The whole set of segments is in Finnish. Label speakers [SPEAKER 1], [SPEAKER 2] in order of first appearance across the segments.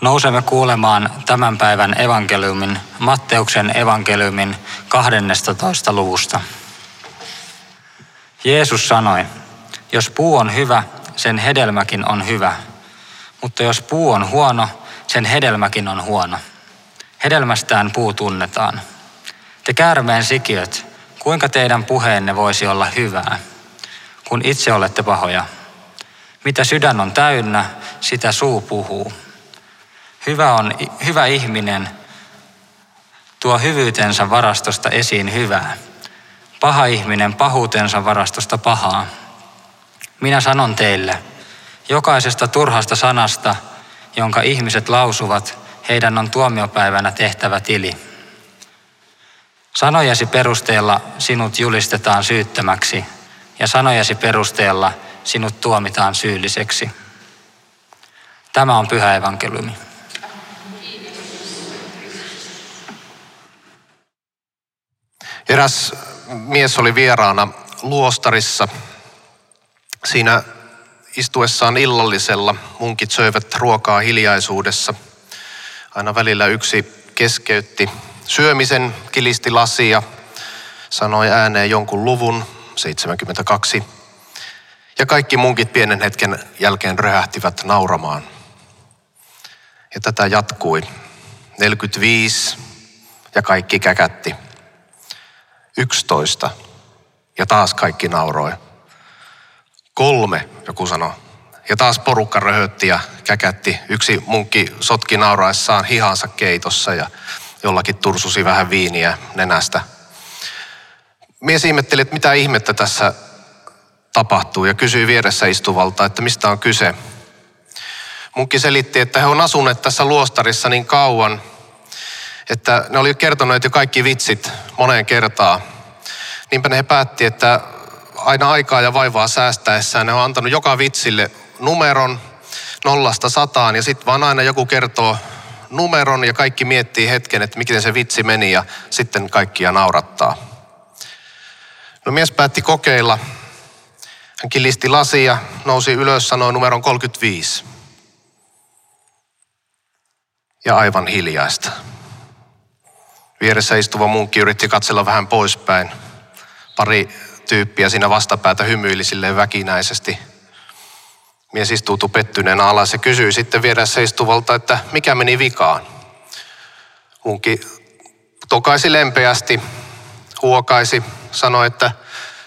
[SPEAKER 1] Nousemme kuulemaan tämän päivän evankeliumin, Matteuksen evankeliumin 12. luvusta. Jeesus sanoi, jos puu on hyvä, sen hedelmäkin on hyvä, mutta jos puu on huono, sen hedelmäkin on huono. Hedelmästään puu tunnetaan. Te käärmeen sikiöt, kuinka teidän puheenne voisi olla hyvää, kun itse olette pahoja? Mitä sydän on täynnä, sitä suu puhuu. Hyvä on hyvä ihminen, tuo hyvyytensä varastosta esiin hyvää. Paha ihminen pahuutensa varastosta pahaa. Minä sanon teille, jokaisesta turhasta sanasta, jonka ihmiset lausuvat, heidän on tuomiopäivänä tehtävä tili. Sanojasi perusteella sinut julistetaan syyttömäksi ja sanojasi perusteella sinut tuomitaan syylliseksi. Tämä on pyhä evankeliumi.
[SPEAKER 2] Eräs mies oli vieraana luostarissa. Siinä istuessaan illallisella munkit söivät ruokaa hiljaisuudessa. Aina välillä yksi keskeytti syömisen, kilisti lasia, sanoi ääneen jonkun luvun, 72. Ja kaikki munkit pienen hetken jälkeen röhähtivät nauramaan. Ja tätä jatkui. 45 ja kaikki käkätti. 11 ja taas kaikki nauroi. Kolme, joku sanoi. Ja taas porukka röhötti ja käkätti. Yksi munkki sotki nauraessaan hihansa keitossa ja jollakin tursusi vähän viiniä nenästä. Mies ihmetteli, että mitä ihmettä tässä tapahtuu ja kysyi vieressä istuvalta, että mistä on kyse. Munkki selitti, että he on asuneet tässä luostarissa niin kauan, että ne oli kertoneet jo kaikki vitsit moneen kertaan. Niinpä ne he päätti, että aina aikaa ja vaivaa säästäessään ne on antanut joka vitsille numeron nollasta sataan ja sitten vaan aina joku kertoo numeron ja kaikki miettii hetken, että miten se vitsi meni ja sitten kaikkia naurattaa. No mies päätti kokeilla. Hän kilisti lasia, nousi ylös, sanoi numeron 35. Ja aivan hiljaista. Vieressä istuva munkki yritti katsella vähän poispäin. Pari tyyppiä siinä vastapäätä hymyili silleen väkinäisesti. Mies istuutui pettyneenä alas ja kysyi sitten vieressä istuvalta, että mikä meni vikaan. Munkki tokaisi lempeästi, huokaisi, sanoi, että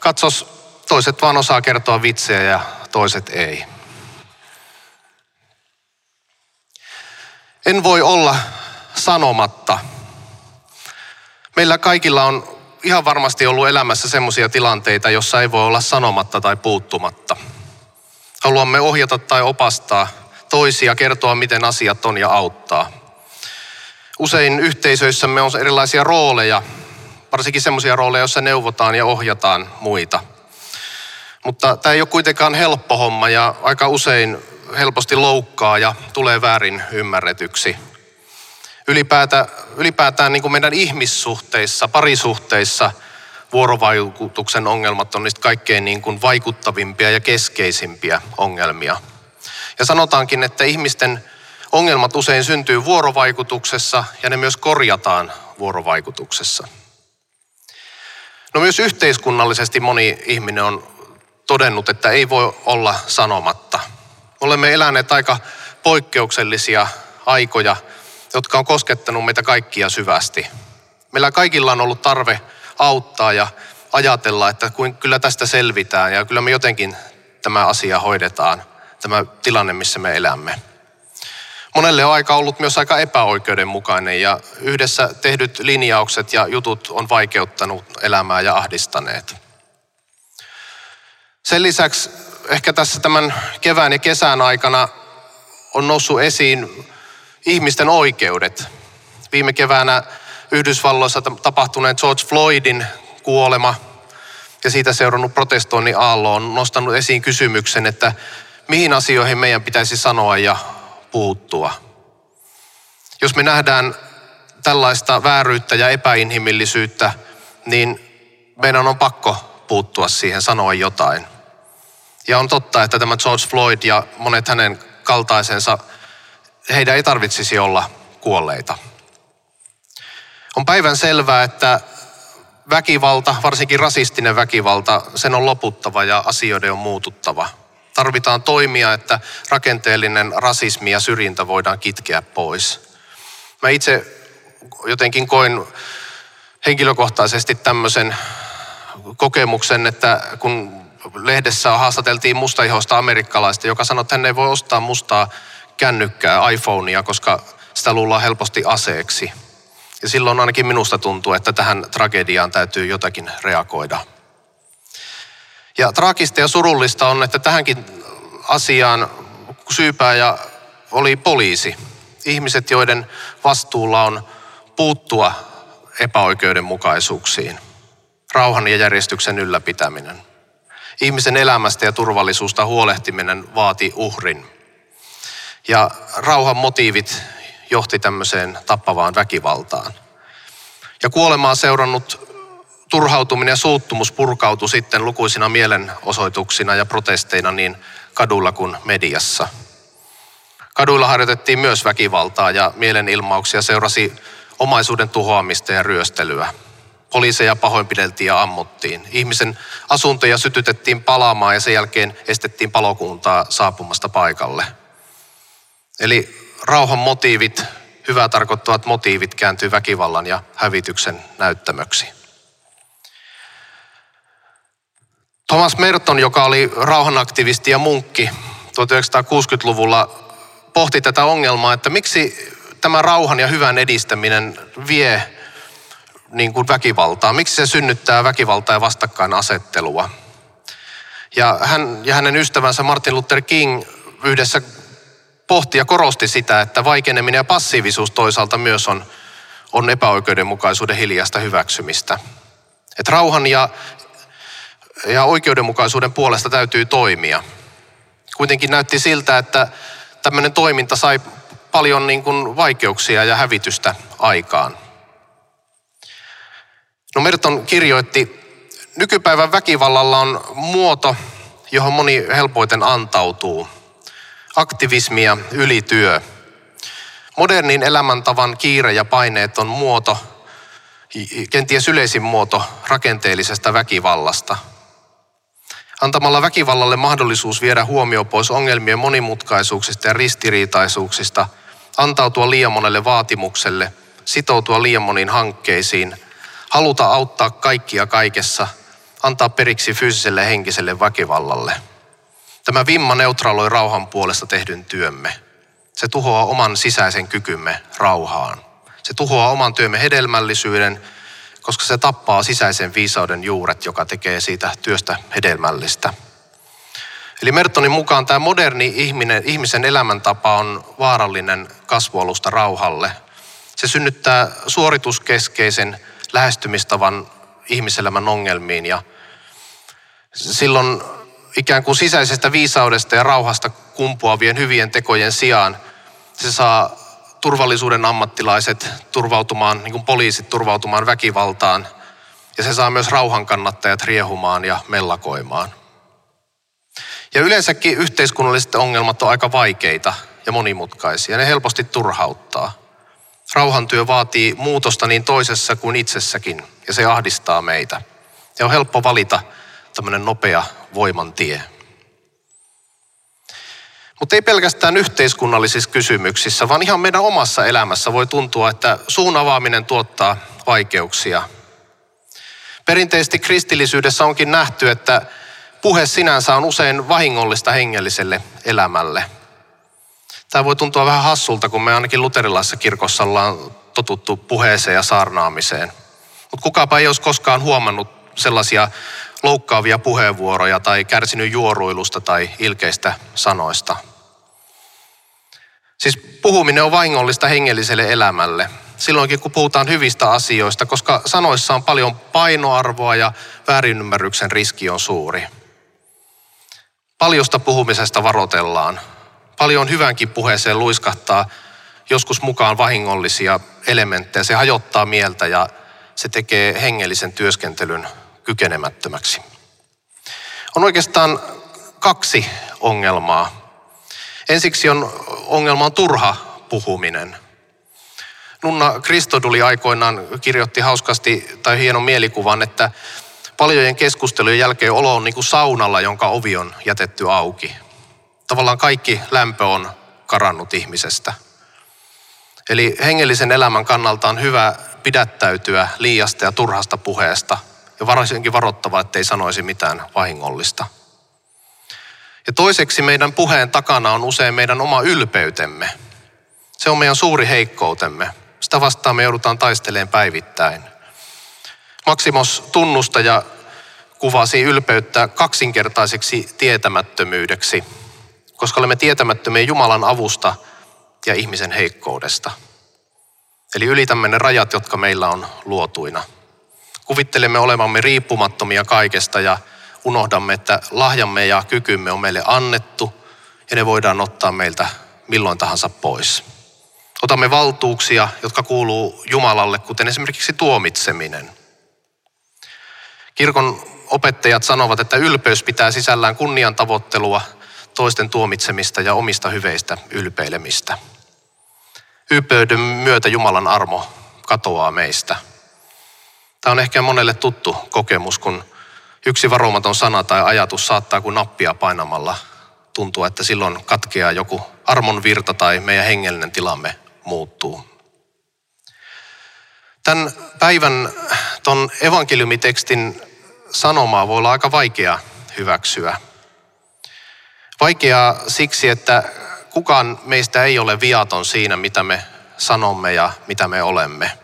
[SPEAKER 2] katsos, toiset vaan osaa kertoa vitsejä ja toiset ei. En voi olla sanomatta. Meillä kaikilla on ihan varmasti ollut elämässä semmoisia tilanteita, jossa ei voi olla sanomatta tai puuttumatta. Haluamme ohjata tai opastaa toisia, kertoa miten asiat on ja auttaa. Usein yhteisöissämme on erilaisia rooleja, varsinkin semmoisia rooleja, joissa neuvotaan ja ohjataan muita. Mutta tämä ei ole kuitenkaan helppo homma ja aika usein helposti loukkaa ja tulee väärin ymmärretyksi ylipäätään, ylipäätään niin kuin meidän ihmissuhteissa, parisuhteissa vuorovaikutuksen ongelmat on niistä kaikkein niin kuin vaikuttavimpia ja keskeisimpiä ongelmia. Ja sanotaankin, että ihmisten ongelmat usein syntyy vuorovaikutuksessa ja ne myös korjataan vuorovaikutuksessa. No myös yhteiskunnallisesti moni ihminen on todennut, että ei voi olla sanomatta. Olemme eläneet aika poikkeuksellisia aikoja jotka on koskettanut meitä kaikkia syvästi. Meillä kaikilla on ollut tarve auttaa ja ajatella, että kyllä tästä selvitään ja kyllä me jotenkin tämä asia hoidetaan, tämä tilanne, missä me elämme. Monelle on aika ollut myös aika epäoikeudenmukainen ja yhdessä tehdyt linjaukset ja jutut on vaikeuttanut elämää ja ahdistaneet. Sen lisäksi ehkä tässä tämän kevään ja kesän aikana on noussut esiin ihmisten oikeudet. Viime keväänä Yhdysvalloissa tapahtuneen George Floydin kuolema ja siitä seurannut protestoinnin aallo on nostanut esiin kysymyksen, että mihin asioihin meidän pitäisi sanoa ja puuttua. Jos me nähdään tällaista vääryyttä ja epäinhimillisyyttä, niin meidän on pakko puuttua siihen, sanoa jotain. Ja on totta, että tämä George Floyd ja monet hänen kaltaisensa heidän ei tarvitsisi olla kuolleita. On päivän selvää, että väkivalta, varsinkin rasistinen väkivalta, sen on loputtava ja asioiden on muututtava. Tarvitaan toimia, että rakenteellinen rasismi ja syrjintä voidaan kitkeä pois. Mä itse jotenkin koin henkilökohtaisesti tämmöisen kokemuksen, että kun lehdessä haastateltiin mustaihoista amerikkalaista, joka sanoi, että hän ei voi ostaa mustaa kännykkää, iPhonea, koska sitä luullaan helposti aseeksi. Ja silloin ainakin minusta tuntuu, että tähän tragediaan täytyy jotakin reagoida. Ja traagista ja surullista on, että tähänkin asiaan syypääjä oli poliisi. Ihmiset, joiden vastuulla on puuttua epäoikeudenmukaisuuksiin. Rauhan ja järjestyksen ylläpitäminen. Ihmisen elämästä ja turvallisuusta huolehtiminen vaati uhrin. Ja rauhan motiivit johti tämmöiseen tappavaan väkivaltaan. Ja kuolemaa seurannut turhautuminen ja suuttumus purkautui sitten lukuisina mielenosoituksina ja protesteina niin kadulla kuin mediassa. Kaduilla harjoitettiin myös väkivaltaa ja mielenilmauksia seurasi omaisuuden tuhoamista ja ryöstelyä. Poliiseja pahoinpideltiin ja ammuttiin. Ihmisen asuntoja sytytettiin palaamaan ja sen jälkeen estettiin palokuntaa saapumasta paikalle. Eli rauhan motiivit, hyvää tarkoittavat motiivit kääntyy väkivallan ja hävityksen näyttämöksi. Thomas Merton, joka oli rauhanaktivisti ja munkki 1960-luvulla, pohti tätä ongelmaa, että miksi tämä rauhan ja hyvän edistäminen vie niin kuin väkivaltaa? Miksi se synnyttää väkivaltaa ja vastakkainasettelua? Ja hän ja hänen ystävänsä Martin Luther King yhdessä pohti ja korosti sitä, että vaikeneminen ja passiivisuus toisaalta myös on, on epäoikeudenmukaisuuden hiljaista hyväksymistä. Että rauhan ja, ja oikeudenmukaisuuden puolesta täytyy toimia. Kuitenkin näytti siltä, että tämmöinen toiminta sai paljon niin kuin vaikeuksia ja hävitystä aikaan. No Merton kirjoitti, nykypäivän väkivallalla on muoto, johon moni helpoiten antautuu. Aktivismi ja ylityö. Modernin elämäntavan kiire ja paineet on muoto, kenties yleisin muoto rakenteellisesta väkivallasta. Antamalla väkivallalle mahdollisuus viedä huomio pois ongelmien monimutkaisuuksista ja ristiriitaisuuksista, antautua liian monelle vaatimukselle, sitoutua liian moniin hankkeisiin – haluta auttaa kaikkia kaikessa, antaa periksi fyysiselle ja henkiselle väkivallalle. Tämä vimma neutraloi rauhan puolesta tehdyn työmme. Se tuhoaa oman sisäisen kykymme rauhaan. Se tuhoaa oman työmme hedelmällisyyden, koska se tappaa sisäisen viisauden juuret, joka tekee siitä työstä hedelmällistä. Eli Mertonin mukaan tämä moderni ihminen, ihmisen elämäntapa on vaarallinen kasvualusta rauhalle. Se synnyttää suorituskeskeisen lähestymistavan ihmiselämän ongelmiin ja silloin ikään kuin sisäisestä viisaudesta ja rauhasta kumpuavien hyvien tekojen sijaan se saa turvallisuuden ammattilaiset turvautumaan, niin kuin poliisit turvautumaan väkivaltaan ja se saa myös rauhan kannattajat riehumaan ja mellakoimaan. Ja yleensäkin yhteiskunnalliset ongelmat on aika vaikeita ja monimutkaisia. Ne helposti turhauttaa. Rauhantyö vaatii muutosta niin toisessa kuin itsessäkin ja se ahdistaa meitä. Ja on helppo valita tämmöinen nopea voimantie. Mutta ei pelkästään yhteiskunnallisissa kysymyksissä, vaan ihan meidän omassa elämässä voi tuntua, että suun avaaminen tuottaa vaikeuksia. Perinteisesti kristillisyydessä onkin nähty, että puhe sinänsä on usein vahingollista hengelliselle elämälle – Tämä voi tuntua vähän hassulta, kun me ainakin luterilaisessa kirkossa ollaan totuttu puheeseen ja saarnaamiseen. Mutta kukapa ei olisi koskaan huomannut sellaisia loukkaavia puheenvuoroja tai kärsinyt juoruilusta tai ilkeistä sanoista. Siis puhuminen on vahingollista hengelliselle elämälle. Silloinkin kun puhutaan hyvistä asioista, koska sanoissa on paljon painoarvoa ja väärinymmärryksen riski on suuri. Paljosta puhumisesta varotellaan. Paljon hyvänkin puheeseen luiskahtaa joskus mukaan vahingollisia elementtejä. Se hajottaa mieltä ja se tekee hengellisen työskentelyn kykenemättömäksi. On oikeastaan kaksi ongelmaa. Ensiksi on ongelma on turha puhuminen. Nunna Kristoduli aikoinaan kirjoitti hauskasti tai hienon mielikuvan, että paljojen keskustelujen jälkeen olo on niin kuin saunalla, jonka ovi on jätetty auki. Tavallaan kaikki lämpö on karannut ihmisestä. Eli hengellisen elämän kannalta on hyvä pidättäytyä liiasta ja turhasta puheesta ja varsinkin varoittava, ettei sanoisi mitään vahingollista. Ja toiseksi meidän puheen takana on usein meidän oma ylpeytemme. Se on meidän suuri heikkoutemme. Sitä vastaan me joudutaan taisteleen päivittäin. Maksimos tunnustaja kuvasi ylpeyttä kaksinkertaiseksi tietämättömyydeksi, koska olemme tietämättömiä Jumalan avusta ja ihmisen heikkoudesta. Eli ylitämme ne rajat, jotka meillä on luotuina. Kuvittelemme olevamme riippumattomia kaikesta ja unohdamme, että lahjamme ja kykymme on meille annettu ja ne voidaan ottaa meiltä milloin tahansa pois. Otamme valtuuksia, jotka kuuluu Jumalalle, kuten esimerkiksi tuomitseminen. Kirkon opettajat sanovat, että ylpeys pitää sisällään kunnian tavoittelua, toisten tuomitsemista ja omista hyveistä ylpeilemistä. Ylpeyden myötä Jumalan armo katoaa meistä. Tämä on ehkä monelle tuttu kokemus, kun yksi varomaton sana tai ajatus saattaa kuin nappia painamalla tuntua, että silloin katkeaa joku armon virta tai meidän hengellinen tilamme muuttuu. Tämän päivän ton evankeliumitekstin sanomaa voi olla aika vaikea hyväksyä. Vaikeaa siksi, että kukaan meistä ei ole viaton siinä, mitä me sanomme ja mitä me olemme.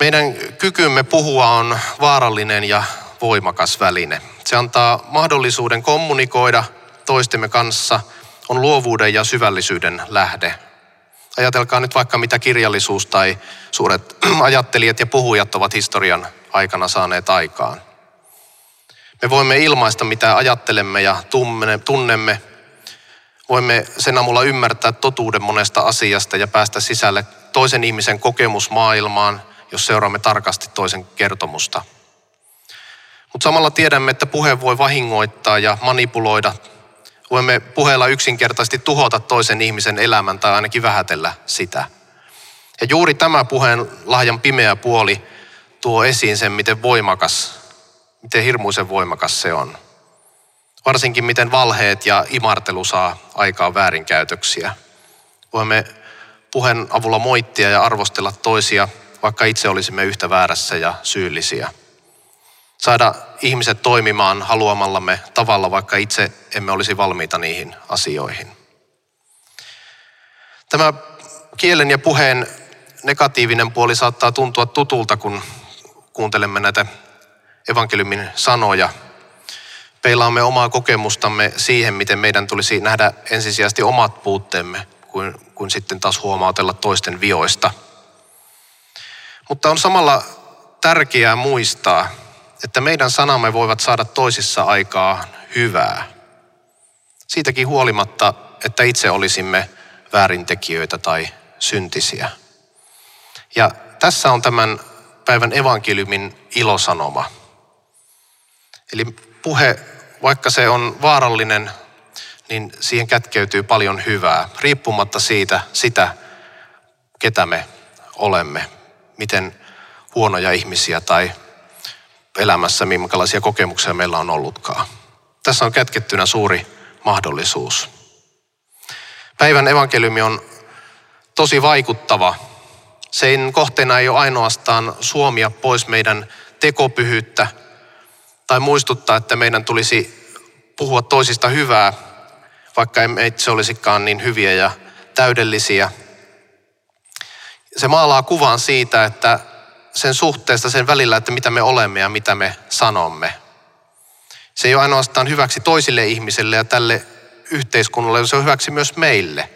[SPEAKER 2] Meidän kykymme puhua on vaarallinen ja voimakas väline. Se antaa mahdollisuuden kommunikoida toistemme kanssa, on luovuuden ja syvällisyyden lähde. Ajatelkaa nyt vaikka mitä kirjallisuus tai suuret ajattelijat ja puhujat ovat historian aikana saaneet aikaan. Me voimme ilmaista, mitä ajattelemme ja tunnemme. Voimme sen avulla ymmärtää totuuden monesta asiasta ja päästä sisälle toisen ihmisen kokemusmaailmaan, jos seuraamme tarkasti toisen kertomusta. Mutta samalla tiedämme, että puhe voi vahingoittaa ja manipuloida. Voimme puheella yksinkertaisesti tuhota toisen ihmisen elämän tai ainakin vähätellä sitä. Ja juuri tämä puheen lahjan pimeä puoli tuo esiin sen, miten voimakas, miten hirmuisen voimakas se on. Varsinkin miten valheet ja imartelu saa aikaa väärinkäytöksiä. Voimme puheen avulla moittia ja arvostella toisia, vaikka itse olisimme yhtä väärässä ja syyllisiä. Saada ihmiset toimimaan haluamallamme tavalla, vaikka itse emme olisi valmiita niihin asioihin. Tämä kielen ja puheen negatiivinen puoli saattaa tuntua tutulta, kun kuuntelemme näitä evankeliumin sanoja. Peilaamme omaa kokemustamme siihen, miten meidän tulisi nähdä ensisijaisesti omat puutteemme, kuin, kuin sitten taas huomautella toisten vioista. Mutta on samalla tärkeää muistaa, että meidän sanamme voivat saada toisissa aikaa hyvää. Siitäkin huolimatta, että itse olisimme väärintekijöitä tai syntisiä. Ja tässä on tämän päivän evankeliumin ilosanoma. Eli puhe, vaikka se on vaarallinen, niin siihen kätkeytyy paljon hyvää, riippumatta siitä, sitä, ketä me olemme, miten huonoja ihmisiä tai elämässä, minkälaisia kokemuksia meillä on ollutkaan. Tässä on kätkettynä suuri mahdollisuus. Päivän evankeliumi on tosi vaikuttava sen kohteena ei ole ainoastaan suomia pois meidän tekopyhyyttä tai muistuttaa, että meidän tulisi puhua toisista hyvää, vaikka emme itse olisikaan niin hyviä ja täydellisiä. Se maalaa kuvan siitä, että sen suhteesta sen välillä, että mitä me olemme ja mitä me sanomme. Se ei ole ainoastaan hyväksi toisille ihmisille ja tälle yhteiskunnalle, se on hyväksi myös meille,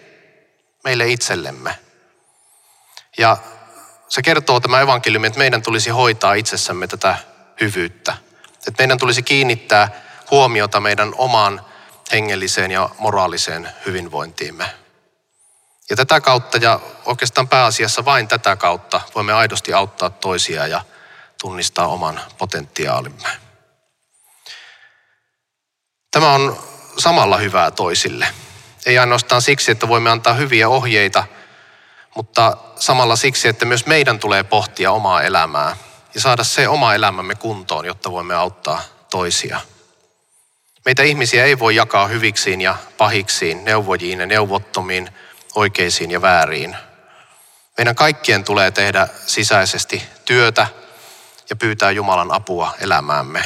[SPEAKER 2] meille itsellemme. Ja se kertoo tämä evankeliumi, että meidän tulisi hoitaa itsessämme tätä hyvyyttä. Että meidän tulisi kiinnittää huomiota meidän omaan hengelliseen ja moraaliseen hyvinvointiimme. Ja tätä kautta ja oikeastaan pääasiassa vain tätä kautta voimme aidosti auttaa toisia ja tunnistaa oman potentiaalimme. Tämä on samalla hyvää toisille. Ei ainoastaan siksi, että voimme antaa hyviä ohjeita, mutta samalla siksi, että myös meidän tulee pohtia omaa elämää ja saada se oma elämämme kuntoon, jotta voimme auttaa toisia. Meitä ihmisiä ei voi jakaa hyviksiin ja pahiksiin, neuvojiin ja neuvottomiin, oikeisiin ja vääriin. Meidän kaikkien tulee tehdä sisäisesti työtä ja pyytää Jumalan apua elämäämme.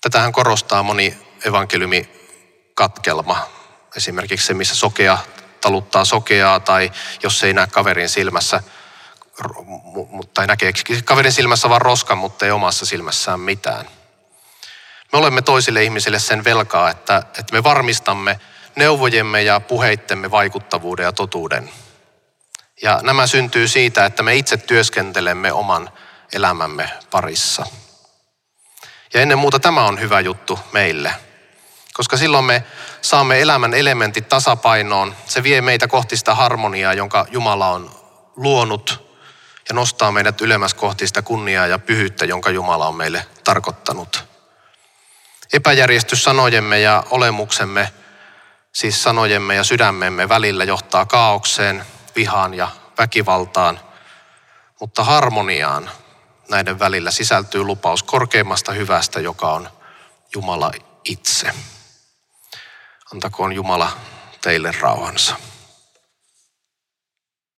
[SPEAKER 2] Tätähän korostaa moni evankeliumikatkelma. Esimerkiksi se, missä sokea taluttaa sokeaa tai jos ei näe kaverin silmässä, tai näkee kaverin silmässä vaan roskan, mutta ei omassa silmässään mitään. Me olemme toisille ihmisille sen velkaa, että, että me varmistamme neuvojemme ja puheittemme vaikuttavuuden ja totuuden. Ja nämä syntyy siitä, että me itse työskentelemme oman elämämme parissa. Ja ennen muuta tämä on hyvä juttu meille, koska silloin me saamme elämän elementit tasapainoon. Se vie meitä kohti sitä harmoniaa, jonka Jumala on luonut ja nostaa meidät ylemmäs kohti sitä kunniaa ja pyhyyttä, jonka Jumala on meille tarkoittanut. Epäjärjestys sanojemme ja olemuksemme, siis sanojemme ja sydämemme välillä johtaa kaaukseen, vihaan ja väkivaltaan, mutta harmoniaan näiden välillä sisältyy lupaus korkeimmasta hyvästä, joka on Jumala itse. Antakoon Jumala teille rauhansa.